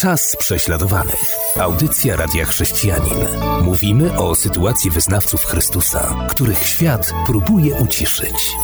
Czas prześladowanych. Audycja Radia Chrześcijanin. Mówimy o sytuacji wyznawców Chrystusa, których świat próbuje uciszyć.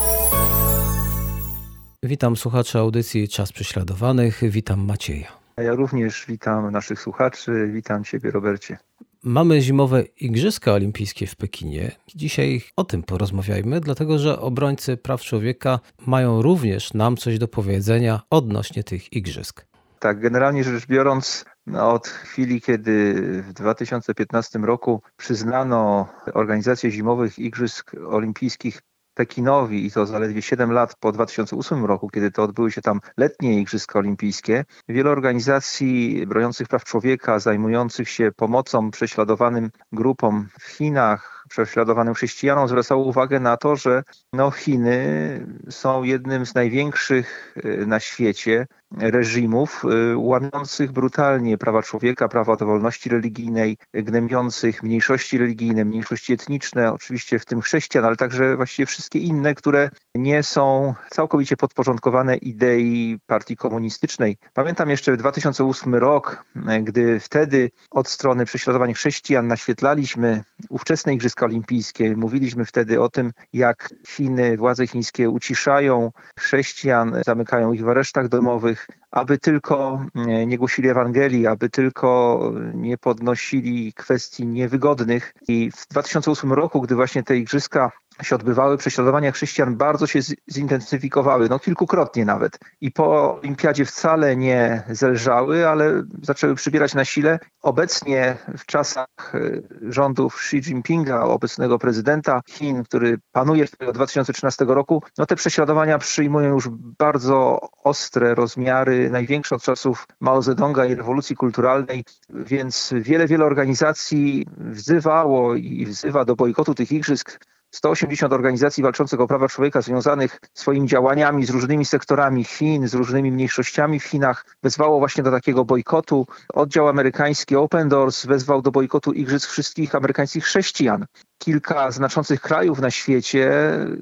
Witam słuchaczy audycji Czas Prześladowanych. Witam Macieja. Ja również witam naszych słuchaczy. Witam Ciebie, Robercie. Mamy zimowe Igrzyska Olimpijskie w Pekinie. Dzisiaj o tym porozmawiajmy, dlatego że obrońcy praw człowieka mają również nam coś do powiedzenia odnośnie tych igrzysk. Tak, generalnie rzecz biorąc, no, od chwili, kiedy w 2015 roku przyznano organizację zimowych Igrzysk Olimpijskich Pekinowi i to zaledwie 7 lat po 2008 roku, kiedy to odbyły się tam letnie Igrzyska Olimpijskie, wiele organizacji broniących praw człowieka, zajmujących się pomocą prześladowanym grupom w Chinach, prześladowanym chrześcijanom zwracało uwagę na to, że no, Chiny są jednym z największych y, na świecie reżimów y, łamiących brutalnie prawa człowieka, prawa do wolności religijnej, gnębiących mniejszości religijne, mniejszości etniczne, oczywiście w tym chrześcijan, ale także właściwie wszystkie inne, które nie są całkowicie podporządkowane idei partii komunistycznej. Pamiętam jeszcze 2008 rok, gdy wtedy od strony prześladowań chrześcijan naświetlaliśmy ówczesne Igrzyska Olimpijskie. Mówiliśmy wtedy o tym, jak Chiny, władze chińskie uciszają chrześcijan, zamykają ich w aresztach domowych, aby tylko nie głosili Ewangelii, aby tylko nie podnosili kwestii niewygodnych. I w 2008 roku, gdy właśnie te igrzyska się odbywały, prześladowania chrześcijan bardzo się zintensyfikowały, no kilkukrotnie nawet. I po olimpiadzie wcale nie zelżały, ale zaczęły przybierać na sile. Obecnie w czasach e, rządów Xi Jinpinga, obecnego prezydenta Chin, który panuje od 2013 roku, no te prześladowania przyjmują już bardzo ostre rozmiary, największe od czasów Mao Zedonga i rewolucji kulturalnej, więc wiele, wiele organizacji wzywało i wzywa do bojkotu tych igrzysk 180 organizacji walczących o prawa człowieka związanych swoimi działaniami z różnymi sektorami Chin, z różnymi mniejszościami w Chinach, wezwało właśnie do takiego bojkotu. Oddział amerykański Open Doors wezwał do bojkotu igrzysk wszystkich amerykańskich chrześcijan. Kilka znaczących krajów na świecie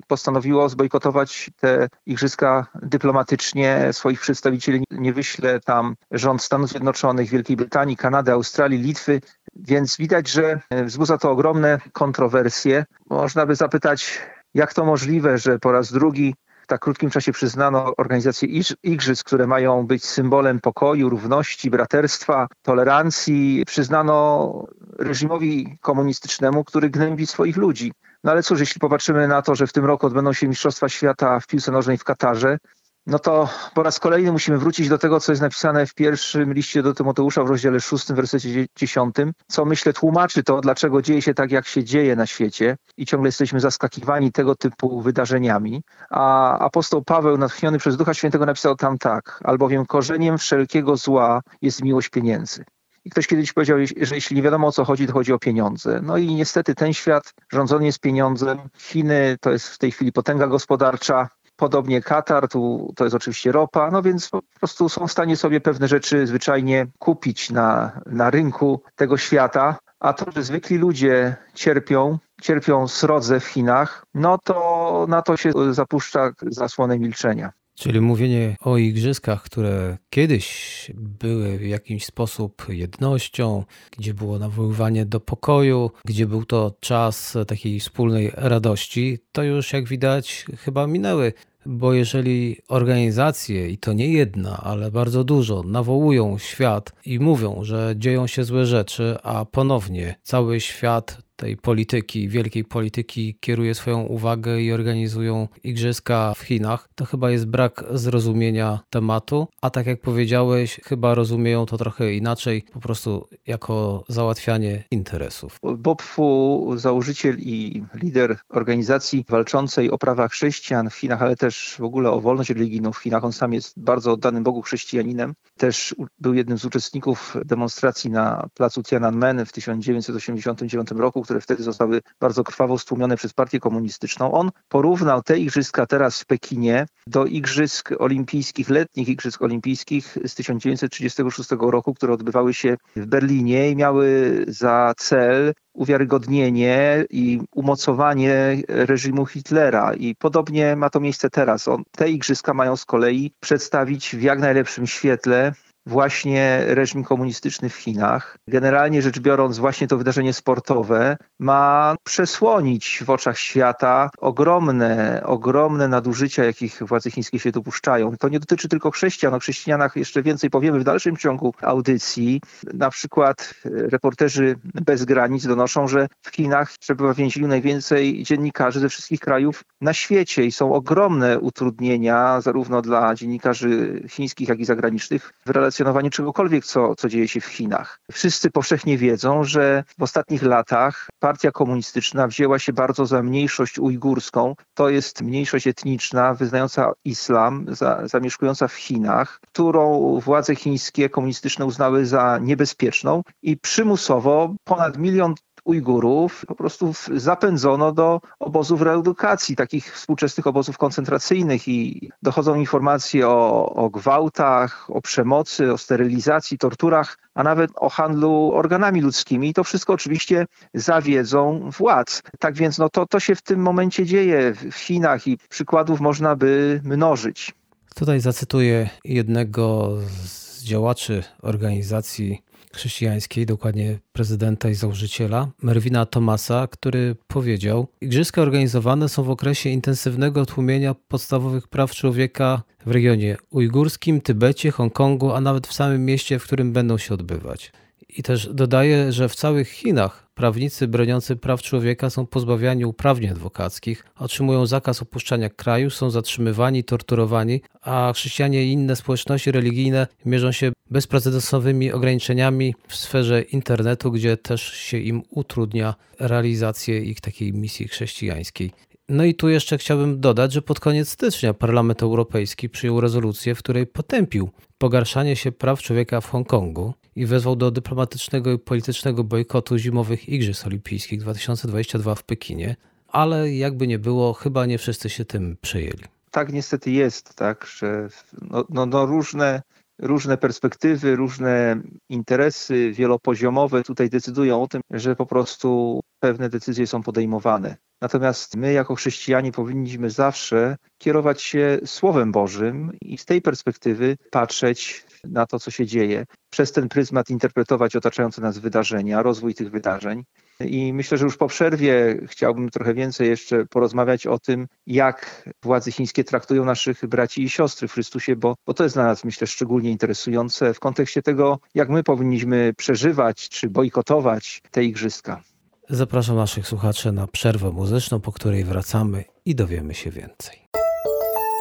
postanowiło zbojkotować te igrzyska dyplomatycznie. Swoich przedstawicieli nie wyśle tam rząd Stanów Zjednoczonych, Wielkiej Brytanii, Kanady, Australii, Litwy. Więc widać, że wzbudza to ogromne kontrowersje. Można by zapytać, jak to możliwe, że po raz drugi w tak krótkim czasie przyznano organizacje igrzysk, które mają być symbolem pokoju, równości, braterstwa, tolerancji. Przyznano reżimowi komunistycznemu, który gnębi swoich ludzi. No ale cóż, jeśli popatrzymy na to, że w tym roku odbędą się Mistrzostwa Świata w piłce nożnej w Katarze, no to po raz kolejny musimy wrócić do tego, co jest napisane w pierwszym liście do Tymoteusza w rozdziale 6, wersecie 10, co myślę tłumaczy to, dlaczego dzieje się tak, jak się dzieje na świecie i ciągle jesteśmy zaskakiwani tego typu wydarzeniami. A apostoł Paweł, natchniony przez Ducha Świętego, napisał tam tak, albowiem korzeniem wszelkiego zła jest miłość pieniędzy. I ktoś kiedyś powiedział, że jeśli nie wiadomo o co chodzi, to chodzi o pieniądze. No i niestety ten świat rządzony jest pieniądzem. Chiny to jest w tej chwili potęga gospodarcza, Podobnie Katar, tu to jest oczywiście ropa, no więc po prostu są w stanie sobie pewne rzeczy zwyczajnie kupić na, na rynku tego świata, a to, że zwykli ludzie cierpią, cierpią srodze w Chinach, no to na to się zapuszcza zasłonę milczenia. Czyli mówienie o igrzyskach, które kiedyś były w jakiś sposób jednością, gdzie było nawoływanie do pokoju, gdzie był to czas takiej wspólnej radości, to już jak widać chyba minęły. Bo jeżeli organizacje, i to nie jedna, ale bardzo dużo, nawołują świat i mówią, że dzieją się złe rzeczy, a ponownie cały świat tej polityki, wielkiej polityki kieruje swoją uwagę i organizują igrzyska w Chinach, to chyba jest brak zrozumienia tematu, a tak jak powiedziałeś, chyba rozumieją to trochę inaczej, po prostu jako załatwianie interesów. Bob Fu, założyciel i lider organizacji walczącej o prawa chrześcijan w Chinach, ale też w ogóle o wolność religijną w Chinach, on sam jest bardzo oddanym Bogu chrześcijaninem, też był jednym z uczestników demonstracji na placu Tiananmen w 1989 roku, które wtedy zostały bardzo krwawo stłumione przez partię komunistyczną. On porównał te igrzyska teraz w Pekinie do igrzysk olimpijskich, letnich igrzysk olimpijskich z 1936 roku, które odbywały się w Berlinie i miały za cel uwiarygodnienie i umocowanie reżimu Hitlera. I podobnie ma to miejsce teraz. On, te igrzyska mają z kolei przedstawić w jak najlepszym świetle właśnie reżim komunistyczny w Chinach. Generalnie rzecz biorąc, właśnie to wydarzenie sportowe ma przesłonić w oczach świata ogromne, ogromne nadużycia, jakich władze chińskie się dopuszczają. To nie dotyczy tylko chrześcijan. O chrześcijanach jeszcze więcej powiemy w dalszym ciągu audycji. Na przykład reporterzy bez granic donoszą, że w Chinach przebywa w więzieniu najwięcej dziennikarzy ze wszystkich krajów na świecie i są ogromne utrudnienia zarówno dla dziennikarzy chińskich, jak i zagranicznych w relacjonowaniu czegokolwiek, co, co dzieje się w Chinach. Wszyscy powszechnie wiedzą, że w ostatnich latach partia komunistyczna wzięła się bardzo za mniejszość ujgurską. To jest mniejszość etniczna wyznająca islam, za, zamieszkująca w Chinach, którą władze chińskie komunistyczne uznały za niebezpieczną i przymusowo ponad milion Ujgurów po prostu zapędzono do obozów reedukacji, takich współczesnych obozów koncentracyjnych i dochodzą informacje o, o gwałtach, o przemocy, o sterylizacji, torturach, a nawet o handlu organami ludzkimi. I to wszystko oczywiście zawiedzą władz. Tak więc no to, to się w tym momencie dzieje w Chinach i przykładów można by mnożyć. Tutaj zacytuję jednego z działaczy organizacji chrześcijańskiej, dokładnie prezydenta i założyciela, Merwina Tomasa, który powiedział: Igrzyska organizowane są w okresie intensywnego tłumienia podstawowych praw człowieka w regionie ujgurskim, Tybecie, Hongkongu, a nawet w samym mieście, w którym będą się odbywać. I też dodaje, że w całych Chinach prawnicy broniący praw człowieka są pozbawiani uprawnień adwokackich, otrzymują zakaz opuszczania kraju, są zatrzymywani, torturowani, a chrześcijanie i inne społeczności religijne mierzą się bezprecedensowymi ograniczeniami w sferze internetu, gdzie też się im utrudnia realizację ich takiej misji chrześcijańskiej. No i tu jeszcze chciałbym dodać, że pod koniec stycznia Parlament Europejski przyjął rezolucję, w której potępił pogarszanie się praw człowieka w Hongkongu i wezwał do dyplomatycznego i politycznego bojkotu zimowych Igrzysk Olimpijskich 2022 w Pekinie, ale jakby nie było, chyba nie wszyscy się tym przejęli. Tak niestety jest, tak, że no, no, no różne różne perspektywy, różne interesy wielopoziomowe tutaj decydują o tym, że po prostu pewne decyzje są podejmowane. Natomiast my, jako chrześcijanie, powinniśmy zawsze kierować się Słowem Bożym i z tej perspektywy patrzeć na to, co się dzieje, przez ten pryzmat interpretować otaczające nas wydarzenia, rozwój tych wydarzeń. I myślę, że już po przerwie chciałbym trochę więcej jeszcze porozmawiać o tym, jak władze chińskie traktują naszych braci i siostry w Chrystusie, bo, bo to jest dla nas, myślę, szczególnie interesujące w kontekście tego, jak my powinniśmy przeżywać czy bojkotować te igrzyska. Zapraszam naszych słuchaczy na przerwę muzyczną, po której wracamy i dowiemy się więcej.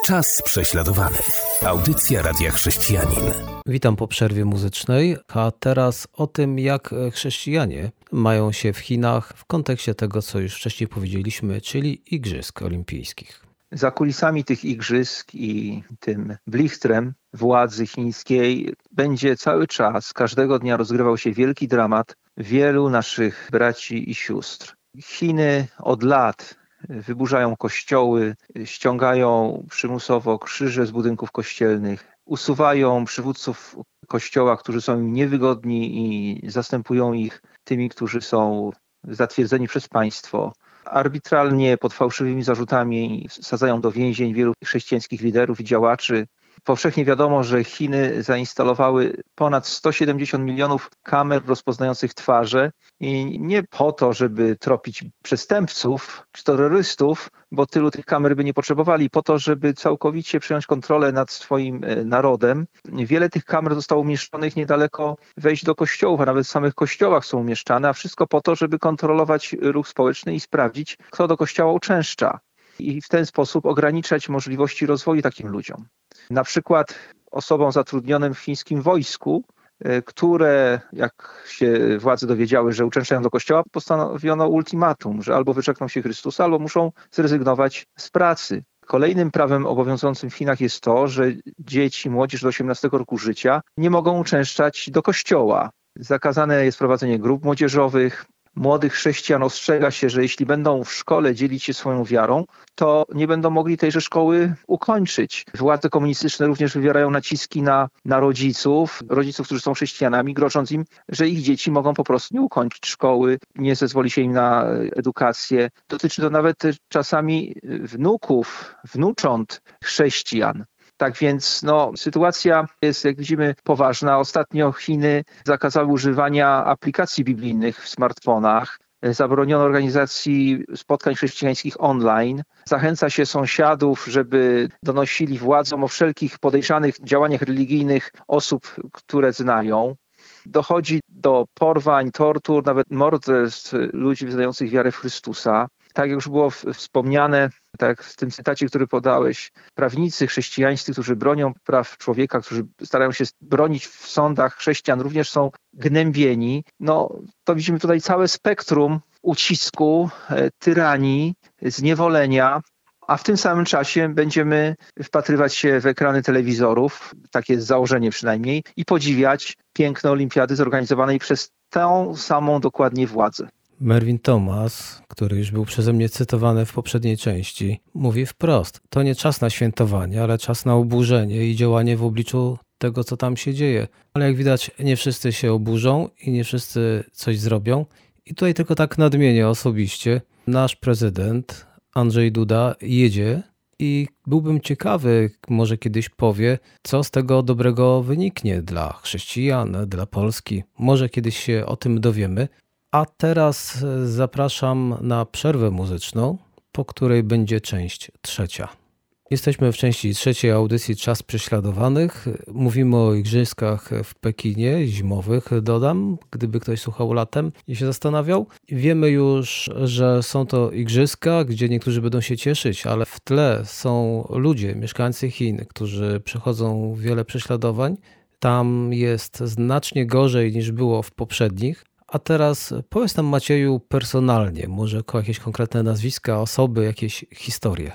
Czas prześladowany. Audycja Radia Chrześcijanin. Witam po przerwie muzycznej, a teraz o tym, jak chrześcijanie mają się w Chinach w kontekście tego, co już wcześniej powiedzieliśmy, czyli Igrzysk Olimpijskich. Za kulisami tych igrzysk i tym blichtrem władzy chińskiej będzie cały czas, każdego dnia rozgrywał się wielki dramat wielu naszych braci i sióstr. Chiny od lat wyburzają kościoły, ściągają przymusowo krzyże z budynków kościelnych, usuwają przywódców kościoła, którzy są im niewygodni i zastępują ich tymi, którzy są zatwierdzeni przez państwo. Arbitralnie, pod fałszywymi zarzutami sadzają do więzień wielu chrześcijańskich liderów i działaczy. Powszechnie wiadomo, że Chiny zainstalowały ponad 170 milionów kamer rozpoznających twarze i nie po to, żeby tropić przestępców czy terrorystów, bo tylu tych kamer by nie potrzebowali, po to, żeby całkowicie przejąć kontrolę nad swoim e, narodem. Wiele tych kamer zostało umieszczonych niedaleko wejść do kościołów, a nawet w samych kościołach są umieszczane, a wszystko po to, żeby kontrolować ruch społeczny i sprawdzić, kto do kościoła uczęszcza i w ten sposób ograniczać możliwości rozwoju takim ludziom. Na przykład osobom zatrudnionym w chińskim wojsku, e, które, jak się władze dowiedziały, że uczęszczają do kościoła, postanowiono ultimatum, że albo wyczekną się Chrystusa, albo muszą zrezygnować z pracy. Kolejnym prawem obowiązującym w Chinach jest to, że dzieci, młodzież do 18 roku życia nie mogą uczęszczać do kościoła. Zakazane jest prowadzenie grup młodzieżowych, młodych chrześcijan ostrzega się, że jeśli będą w szkole dzielić się swoją wiarą, to nie będą mogli tejże szkoły ukończyć. Władze komunistyczne również wywierają naciski na, na rodziców, rodziców, którzy są chrześcijanami, grożąc im, że ich dzieci mogą po prostu nie ukończyć szkoły, nie zezwoli się im na edukację. Dotyczy to nawet czasami wnuków, wnucząt chrześcijan. Tak więc no, sytuacja jest, jak widzimy, poważna. Ostatnio Chiny zakazały używania aplikacji biblijnych w smartfonach. Zabroniono organizacji spotkań chrześcijańskich online. Zachęca się sąsiadów, żeby donosili władzom o wszelkich podejrzanych działaniach religijnych osób, które znają. Dochodzi do porwań, tortur, nawet morderstw ludzi wyznających wiarę w Chrystusa. Tak jak już było wspomniane, tak w tym cytacie, który podałeś, prawnicy chrześcijańscy, którzy bronią praw człowieka, którzy starają się bronić w sądach chrześcijan, również są gnębieni. No, to widzimy tutaj całe spektrum ucisku, e, tyranii, zniewolenia, a w tym samym czasie będziemy wpatrywać się w ekrany telewizorów, takie jest założenie przynajmniej, i podziwiać piękne olimpiady zorganizowanej przez tę samą dokładnie władzę. Mervin Thomas, który już był przeze mnie cytowany w poprzedniej części, mówi wprost: To nie czas na świętowanie, ale czas na oburzenie i działanie w obliczu tego, co tam się dzieje. Ale jak widać, nie wszyscy się oburzą i nie wszyscy coś zrobią. I tutaj tylko tak nadmienię osobiście. Nasz prezydent Andrzej Duda jedzie i byłbym ciekawy, może kiedyś powie, co z tego dobrego wyniknie dla chrześcijan, dla Polski. Może kiedyś się o tym dowiemy. A teraz zapraszam na przerwę muzyczną, po której będzie część trzecia. Jesteśmy w części trzeciej audycji Czas Prześladowanych. Mówimy o igrzyskach w Pekinie, zimowych dodam, gdyby ktoś słuchał latem i się zastanawiał. Wiemy już, że są to igrzyska, gdzie niektórzy będą się cieszyć, ale w tle są ludzie, mieszkańcy Chin, którzy przechodzą wiele prześladowań. Tam jest znacznie gorzej niż było w poprzednich. A teraz powiedz nam Macieju personalnie, może jakieś konkretne nazwiska, osoby, jakieś historie.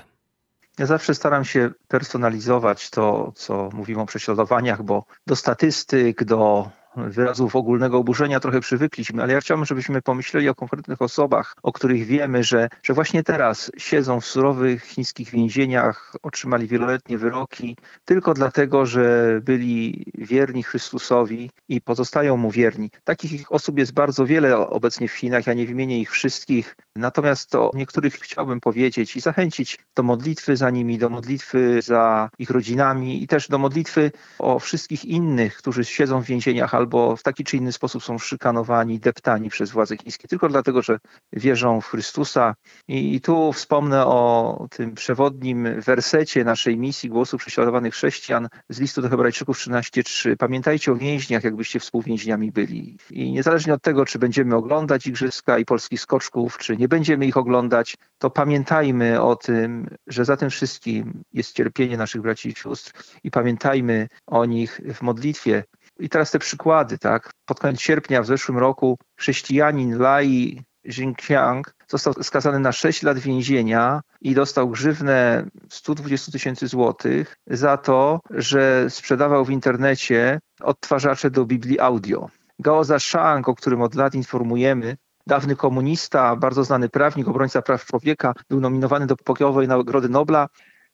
Ja zawsze staram się personalizować to, co mówimy o prześladowaniach, bo do statystyk, do wyrazów ogólnego oburzenia trochę przywykliśmy, ale ja chciałbym, żebyśmy pomyśleli o konkretnych osobach, o których wiemy, że, że właśnie teraz siedzą w surowych chińskich więzieniach, otrzymali wieloletnie wyroki tylko dlatego, że byli wierni Chrystusowi i pozostają mu wierni. Takich osób jest bardzo wiele obecnie w Chinach, ja nie wymienię ich wszystkich, natomiast o niektórych chciałbym powiedzieć i zachęcić do modlitwy za nimi, do modlitwy za ich rodzinami i też do modlitwy o wszystkich innych, którzy siedzą w więzieniach albo w taki czy inny sposób są szykanowani, deptani przez władze chińskie, tylko dlatego, że wierzą w Chrystusa. I tu wspomnę o tym przewodnim wersecie naszej misji Głosu Prześladowanych Chrześcijan z listu do Hebrajczyków 13.3. Pamiętajcie o więźniach, jakbyście współwięźniami byli. I niezależnie od tego, czy będziemy oglądać Igrzyska i polskich skoczków, czy nie będziemy ich oglądać, to pamiętajmy o tym, że za tym wszystkim jest cierpienie naszych braci i sióstr i pamiętajmy o nich w modlitwie, i teraz te przykłady, tak? Pod koniec sierpnia w zeszłym roku chrześcijanin Lai Xinjiang został skazany na 6 lat więzienia i dostał grzywnę 120 tysięcy złotych za to, że sprzedawał w internecie odtwarzacze do Biblii audio. Gao Zhang, o którym od lat informujemy, dawny komunista, bardzo znany prawnik, obrońca praw człowieka, był nominowany do pokojowej Nagrody Nobla,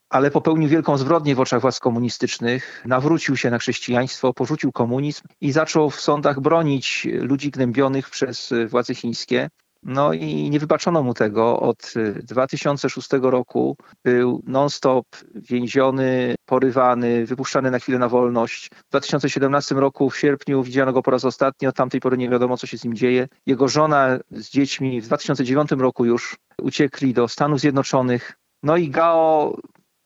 ale popełnił wielką zbrodnię w oczach władz komunistycznych, nawrócił się na chrześcijaństwo, porzucił komunizm i zaczął w sądach bronić ludzi gnębionych przez władze chińskie. No i nie wybaczono mu tego. Od 2006 roku był non-stop więziony, porywany, wypuszczany na chwilę na wolność. W 2017 roku w sierpniu widziano go po raz ostatni, od tamtej pory nie wiadomo, co się z nim dzieje. Jego żona z dziećmi w 2009 roku już uciekli do Stanów Zjednoczonych. No i Gao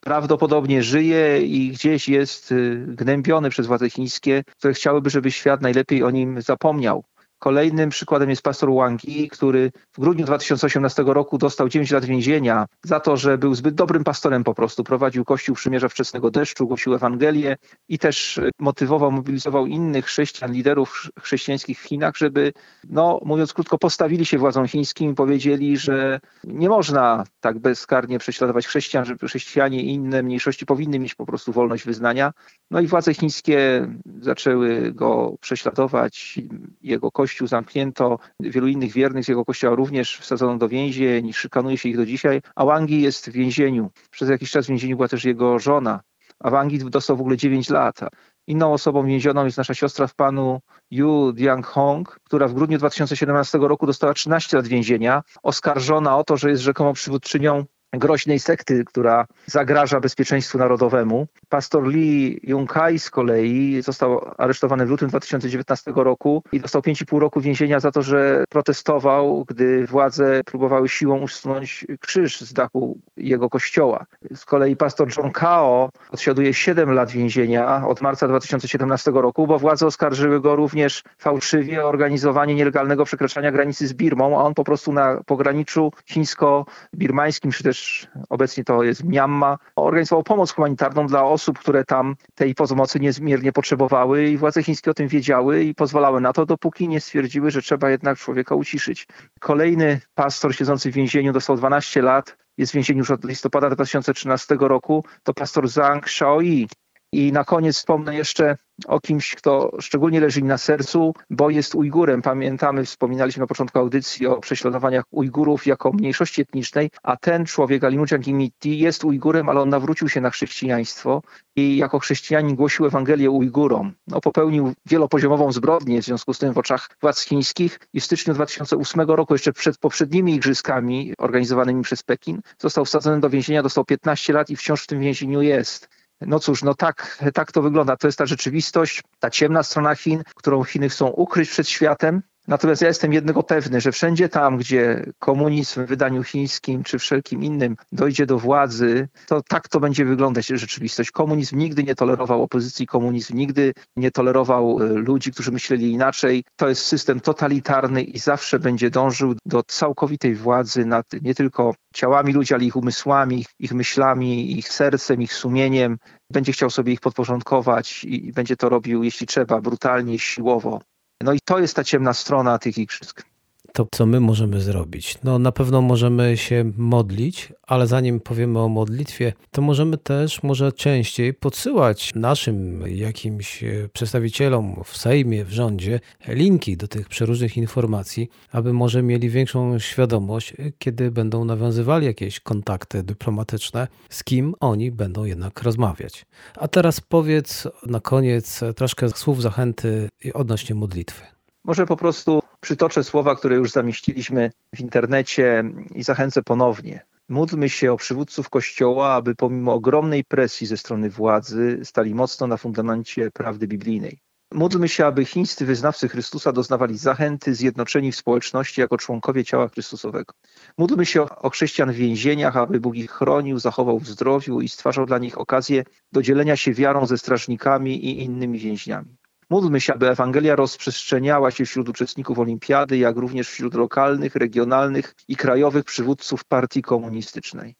prawdopodobnie żyje i gdzieś jest y, gnębiony przez władze chińskie, które chciałyby, żeby świat najlepiej o nim zapomniał. Kolejnym przykładem jest pastor Wang który w grudniu 2018 roku dostał 9 lat więzienia za to, że był zbyt dobrym pastorem po prostu. Prowadził Kościół Przymierza Wczesnego Deszczu, głosił Ewangelię i też motywował, mobilizował innych chrześcijan, liderów chrześcijańskich w Chinach, żeby, no mówiąc krótko, postawili się władzom chińskim i powiedzieli, że nie można tak bezkarnie prześladować chrześcijan, że chrześcijanie i inne mniejszości powinny mieć po prostu wolność wyznania. No i władze chińskie zaczęły go prześladować, jego kościół kościół zamknięto, wielu innych wiernych z jego kościoła również wsadzono do więzień, szykanuje się ich do dzisiaj, a Wangi jest w więzieniu. Przez jakiś czas w więzieniu była też jego żona, a Wangi dostał w ogóle 9 lat. Inną osobą więzioną jest nasza siostra w panu Yu Diang-hong, która w grudniu 2017 roku dostała 13 lat więzienia, oskarżona o to, że jest rzekomo przywódczynią groźnej sekty, która zagraża bezpieczeństwu narodowemu. Pastor Lee Jung-kai z kolei został aresztowany w lutym 2019 roku i dostał 5,5 roku więzienia za to, że protestował, gdy władze próbowały siłą usunąć krzyż z dachu jego kościoła. Z kolei pastor John Kao odsiaduje 7 lat więzienia od marca 2017 roku, bo władze oskarżyły go również fałszywie o organizowanie nielegalnego przekraczania granicy z Birmą, a on po prostu na pograniczu chińsko-birmańskim, czy też obecnie to jest Myanmar, organizował pomoc humanitarną dla osób, które tam tej pomocy niezmiernie potrzebowały i władze chińskie o tym wiedziały i pozwalały na to, dopóki nie stwierdziły, że trzeba jednak człowieka uciszyć. Kolejny pastor siedzący w więzieniu dostał 12 lat, jest w więzieniu już od listopada 2013 roku, to pastor Zhang Shaoyi. I na koniec wspomnę jeszcze o kimś, kto szczególnie leży mi na sercu, bo jest Ujgurem. Pamiętamy, wspominaliśmy na początku audycji o prześladowaniach Ujgurów jako mniejszości etnicznej, a ten człowiek, Alimujan Gimiti, jest Ujgurem, ale on nawrócił się na chrześcijaństwo i jako chrześcijanin głosił Ewangelię Ujgurom. No, popełnił wielopoziomową zbrodnię w związku z tym w oczach władz chińskich i w styczniu 2008 roku, jeszcze przed poprzednimi igrzyskami organizowanymi przez Pekin, został wsadzony do więzienia, dostał 15 lat i wciąż w tym więzieniu jest. No cóż, no tak, tak to wygląda. To jest ta rzeczywistość, ta ciemna strona Chin, którą Chiny chcą ukryć przed światem, Natomiast ja jestem jednego pewny, że wszędzie tam, gdzie komunizm w wydaniu chińskim czy wszelkim innym dojdzie do władzy, to tak to będzie wyglądać rzeczywistość. Komunizm nigdy nie tolerował opozycji, komunizm nigdy nie tolerował e, ludzi, którzy myśleli inaczej. To jest system totalitarny i zawsze będzie dążył do całkowitej władzy nad nie tylko ciałami ludzi, ale ich umysłami, ich myślami, ich sercem, ich sumieniem. Będzie chciał sobie ich podporządkować i będzie to robił, jeśli trzeba, brutalnie, siłowo. No i to jest ta ciemna strona tych igrzysk. To co my możemy zrobić? No na pewno możemy się modlić, ale zanim powiemy o modlitwie, to możemy też może częściej podsyłać naszym jakimś e, przedstawicielom w Sejmie, w rządzie linki do tych przeróżnych informacji, aby może mieli większą świadomość, e, kiedy będą nawiązywali jakieś kontakty dyplomatyczne, z kim oni będą jednak rozmawiać. A teraz powiedz na koniec troszkę słów zachęty odnośnie modlitwy. Może po prostu przytoczę słowa, które już zamieściliśmy w internecie i zachęcę ponownie. Módlmy się o przywódców Kościoła, aby pomimo ogromnej presji ze strony władzy stali mocno na fundamencie prawdy biblijnej. Módlmy się, aby chińscy wyznawcy Chrystusa doznawali zachęty, zjednoczeni w społeczności jako członkowie ciała Chrystusowego. Módlmy się o chrześcijan w więzieniach, aby Bóg ich chronił, zachował w zdrowiu i stwarzał dla nich okazję do dzielenia się wiarą ze strażnikami i innymi więźniami. Módlmy się, aby Ewangelia rozprzestrzeniała się wśród uczestników olimpiady, jak również wśród lokalnych, regionalnych i krajowych przywódców partii komunistycznej.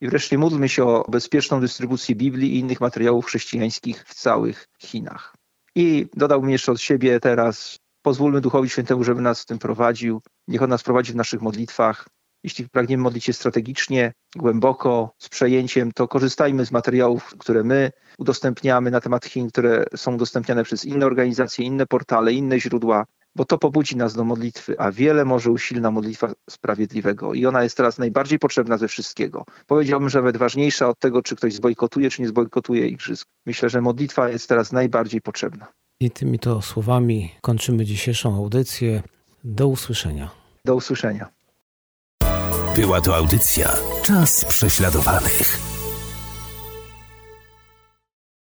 I wreszcie módlmy się o bezpieczną dystrybucję Biblii i innych materiałów chrześcijańskich w całych Chinach. I dodałbym jeszcze od siebie teraz, pozwólmy Duchowi Świętemu, żeby nas w tym prowadził. Niech On nas prowadzi w naszych modlitwach. Jeśli pragniemy modlić się strategicznie, głęboko, z przejęciem, to korzystajmy z materiałów, które my udostępniamy na temat Chin, które są udostępniane przez inne organizacje, inne portale, inne źródła, bo to pobudzi nas do modlitwy, a wiele może usilna modlitwa sprawiedliwego i ona jest teraz najbardziej potrzebna ze wszystkiego. Powiedziałbym, że nawet ważniejsza od tego, czy ktoś zbojkotuje, czy nie zbojkotuje igrzysk. Myślę, że modlitwa jest teraz najbardziej potrzebna. I tymi to słowami kończymy dzisiejszą audycję. Do usłyszenia. Do usłyszenia. Była to audycja Czas prześladowanych.